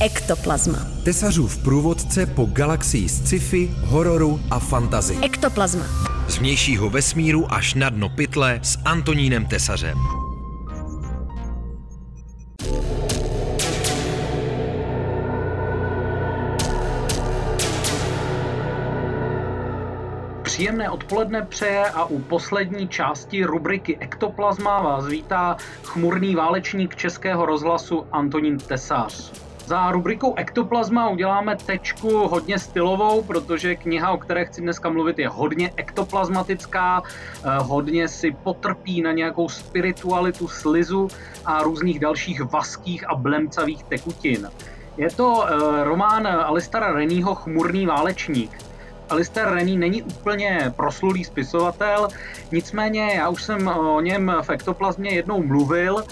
Ektoplazma. Tesařův průvodce po galaxii sci-fi, hororu a fantazy. Ektoplazma. Z vnějšího vesmíru až na dno pytle s Antonínem Tesařem. Příjemné odpoledne přeje a u poslední části rubriky Ektoplazma vás vítá chmurný válečník Českého rozhlasu Antonín Tesař. Za rubrikou Ektoplazma uděláme tečku hodně stylovou, protože kniha, o které chci dneska mluvit, je hodně ektoplazmatická, eh, hodně si potrpí na nějakou spiritualitu slizu a různých dalších vaských a blemcavých tekutin. Je to eh, román Alistara Renýho Chmurný válečník. Alistair Rennie není úplně proslulý spisovatel, nicméně já už jsem o něm v ektoplazmě jednou mluvil,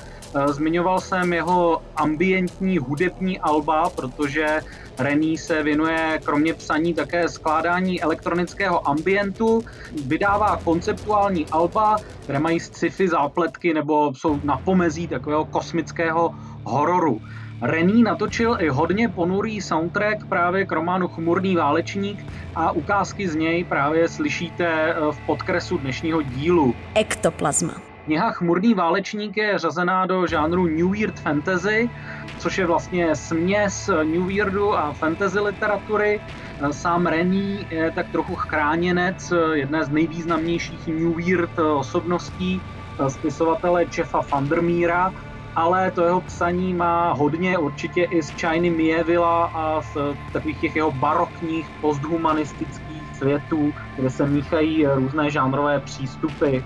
zmiňoval jsem jeho ambientní hudební alba, protože Rennie se věnuje kromě psaní také skládání elektronického ambientu, vydává konceptuální alba, které mají sci-fi zápletky nebo jsou na pomezí takového kosmického hororu. Rennie natočil i hodně ponurý soundtrack právě k románu Chmurný válečník a ukázky z něj právě slyšíte eh, v podkresu dnešního dílu. Ektoplazma. Kniha Chmurný válečník je řazená do žánru New Weird Fantasy, což je vlastně směs New Weirdu a fantasy literatury. Sám Rennie je tak trochu chráněnec jedné z nejvýznamnějších New Weird osobností spisovatele Jeffa Vandermeera, ale to jeho psaní má hodně určitě i z Chiny Mievilla a z takových těch jeho barokních posthumanistických světů, kde se míchají různé žánrové přístupy.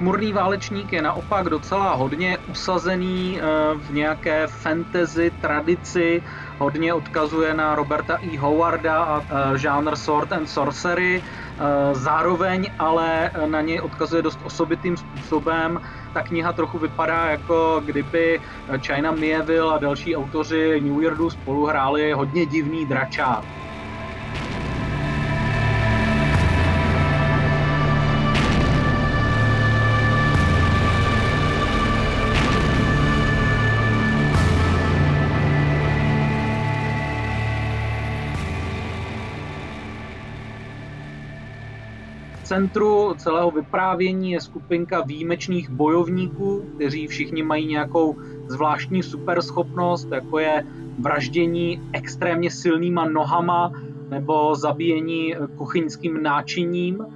Chmurný válečník je naopak docela hodně usazený eh, v nějaké fantasy tradici, hodně odkazuje na Roberta E. Howarda a eh, žánr Sword and Sorcery, eh, zároveň ale na něj odkazuje dost osobitým způsobem. Ta kniha trochu vypadá jako kdyby China Mieville a další autoři New Weirdu spolu hráli hodně divný dračák. Centru celého vyprávění je skupinka výjimečných bojovníků, kteří všichni mají nějakou zvláštní superschopnost, jako je vraždění extrémně silnýma nohama nebo zabíjení kuchyňským náčiním.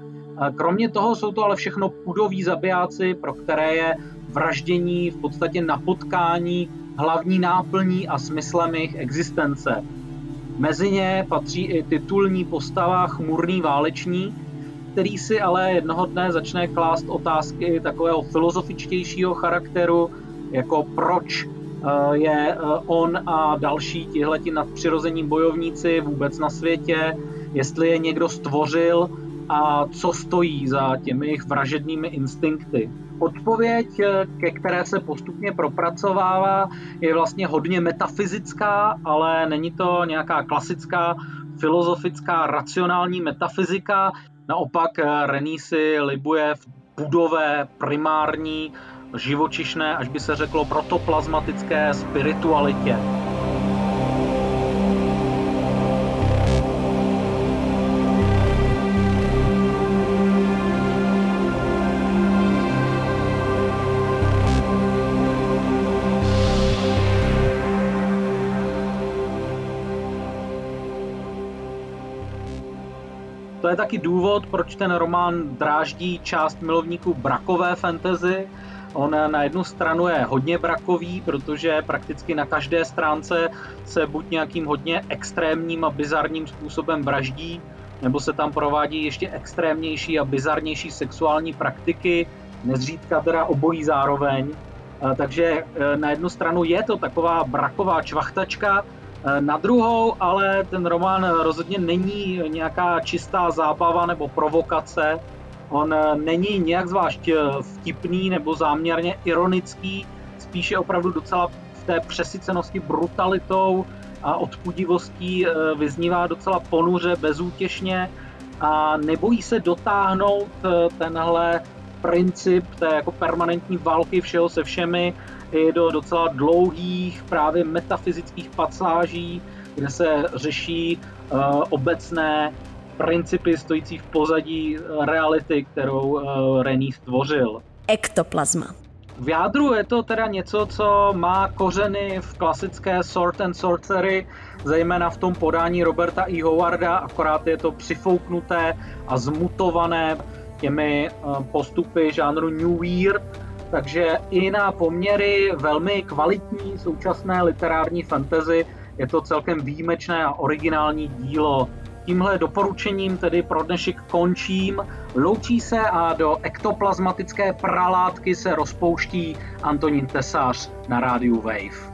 Kromě toho jsou to ale všechno pudoví zabijáci, pro které je vraždění v podstatě na potkání hlavní náplní a smyslem jejich existence. Mezi ně patří i titulní postava Chmurný válečník, který si ale jednoho dne začne klást otázky takového filozofičtějšího charakteru, jako proč eh, je eh, on a další tihleti nadpřirození bojovníci vůbec na světě, jestli je někdo stvořil a co stojí za těmi jejich vražednými instinkty. Odpověď, eh, ke které se postupně propracovává, je vlastně hodně metafyzická, ale není to nějaká klasická filozofická, racionální metafyzika, Naopak eh, Rený si libuje v budové, primární, živočišné, až by se řeklo protoplazmatické spiritualitě. To je taky důvod, proč ten román dráždí část milovníků brakové fantasy. On na jednu stranu je hodně brakový, protože prakticky na každé stránce se buď nějakým hodně extrémním a bizarním způsobem vraždí, nebo se tam provádí ještě extrémnější a bizarnější sexuální praktiky, nezřídka teda obojí zároveň. Takže e, na jednu stranu je to taková braková čvachtačka, Eh, na druhou, ale ten román rozhodně není nějaká čistá zábava nebo provokace. On eh, není nějak zvlášť eh, vtipný nebo záměrně ironický, spíše opravdu docela v té přesycenosti brutalitou a odpudivostí vyznívá docela ponuře, bezútěšně a nebojí se dotáhnout tenhle princip té jako permanentní války všeho se všemi i do docela dlouhých právě metafyzických pasáží, kde se řeší uh, obecné principy stojící v pozadí reality, kterou uh, Rený stvořil. Ektoplazma. V jádru je to teda něco, co má kořeny v klasické Sword and Sorcery, zejména v tom podání Roberta E. Howarda, akorát je to přifouknuté a zmutované těmi eh, postupy žánru New Weird, takže i na poměry velmi kvalitní současné literární fantasy je to celkem výjimečné a originální dílo. Tímhle doporučením tedy pro dnešek končím. Loučí se a do ektoplazmatické pralátky se rozpouští Antonín Tesař na rádiu Wave.